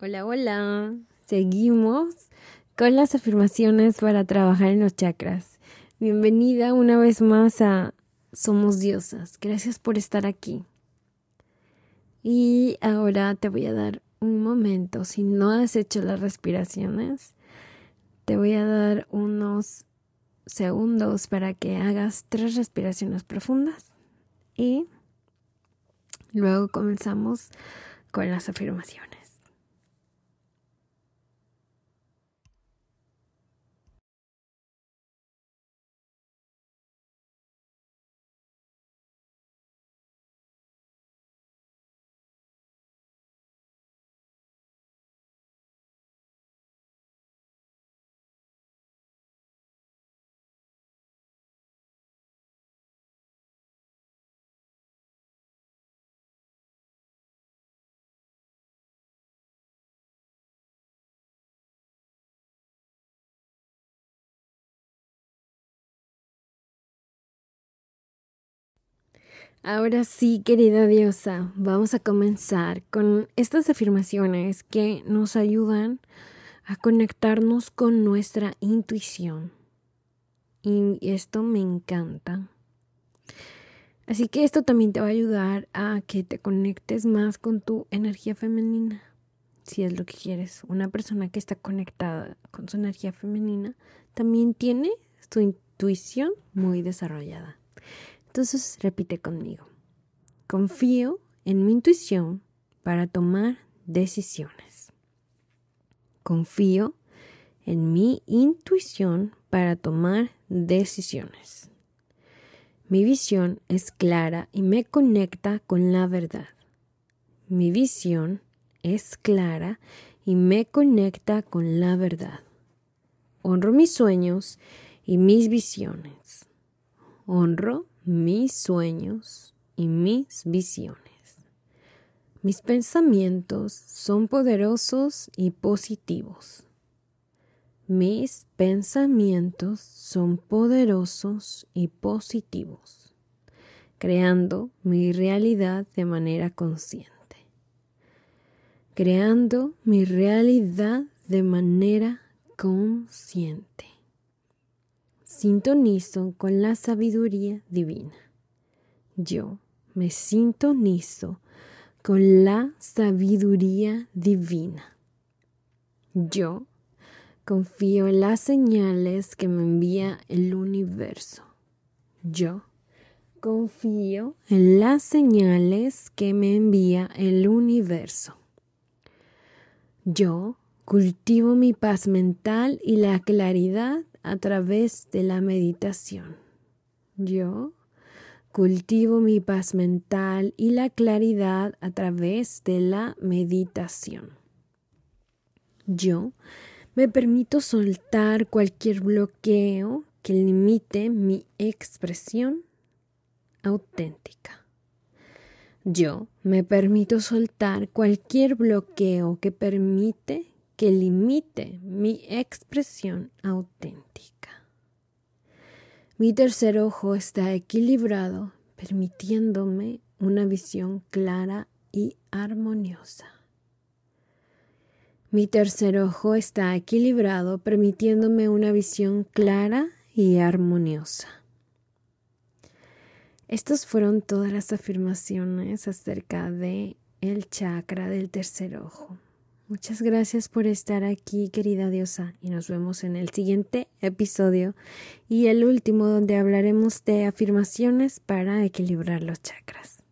Hola, hola. Seguimos con las afirmaciones para trabajar en los chakras. Bienvenida una vez más a Somos Diosas. Gracias por estar aquí. Y ahora te voy a dar un momento. Si no has hecho las respiraciones, te voy a dar unos segundos para que hagas tres respiraciones profundas y luego comenzamos con las afirmaciones. Ahora sí, querida diosa, vamos a comenzar con estas afirmaciones que nos ayudan a conectarnos con nuestra intuición. Y esto me encanta. Así que esto también te va a ayudar a que te conectes más con tu energía femenina. Si es lo que quieres. Una persona que está conectada con su energía femenina también tiene su intuición muy desarrollada. Entonces repite conmigo. Confío en mi intuición para tomar decisiones. Confío en mi intuición para tomar decisiones. Mi visión es clara y me conecta con la verdad. Mi visión es clara y me conecta con la verdad. Honro mis sueños y mis visiones. Honro mis sueños y mis visiones. Mis pensamientos son poderosos y positivos. Mis pensamientos son poderosos y positivos, creando mi realidad de manera consciente. Creando mi realidad de manera consciente sintonizo con la sabiduría divina. Yo me sintonizo con la sabiduría divina. Yo confío en las señales que me envía el universo. Yo confío en las señales que me envía el universo. Yo cultivo mi paz mental y la claridad a través de la meditación. Yo cultivo mi paz mental y la claridad a través de la meditación. Yo me permito soltar cualquier bloqueo que limite mi expresión auténtica. Yo me permito soltar cualquier bloqueo que permite que limite mi expresión auténtica. Mi tercer ojo está equilibrado, permitiéndome una visión clara y armoniosa. Mi tercer ojo está equilibrado, permitiéndome una visión clara y armoniosa. Estas fueron todas las afirmaciones acerca de el chakra del tercer ojo. Muchas gracias por estar aquí, querida diosa, y nos vemos en el siguiente episodio y el último donde hablaremos de afirmaciones para equilibrar los chakras.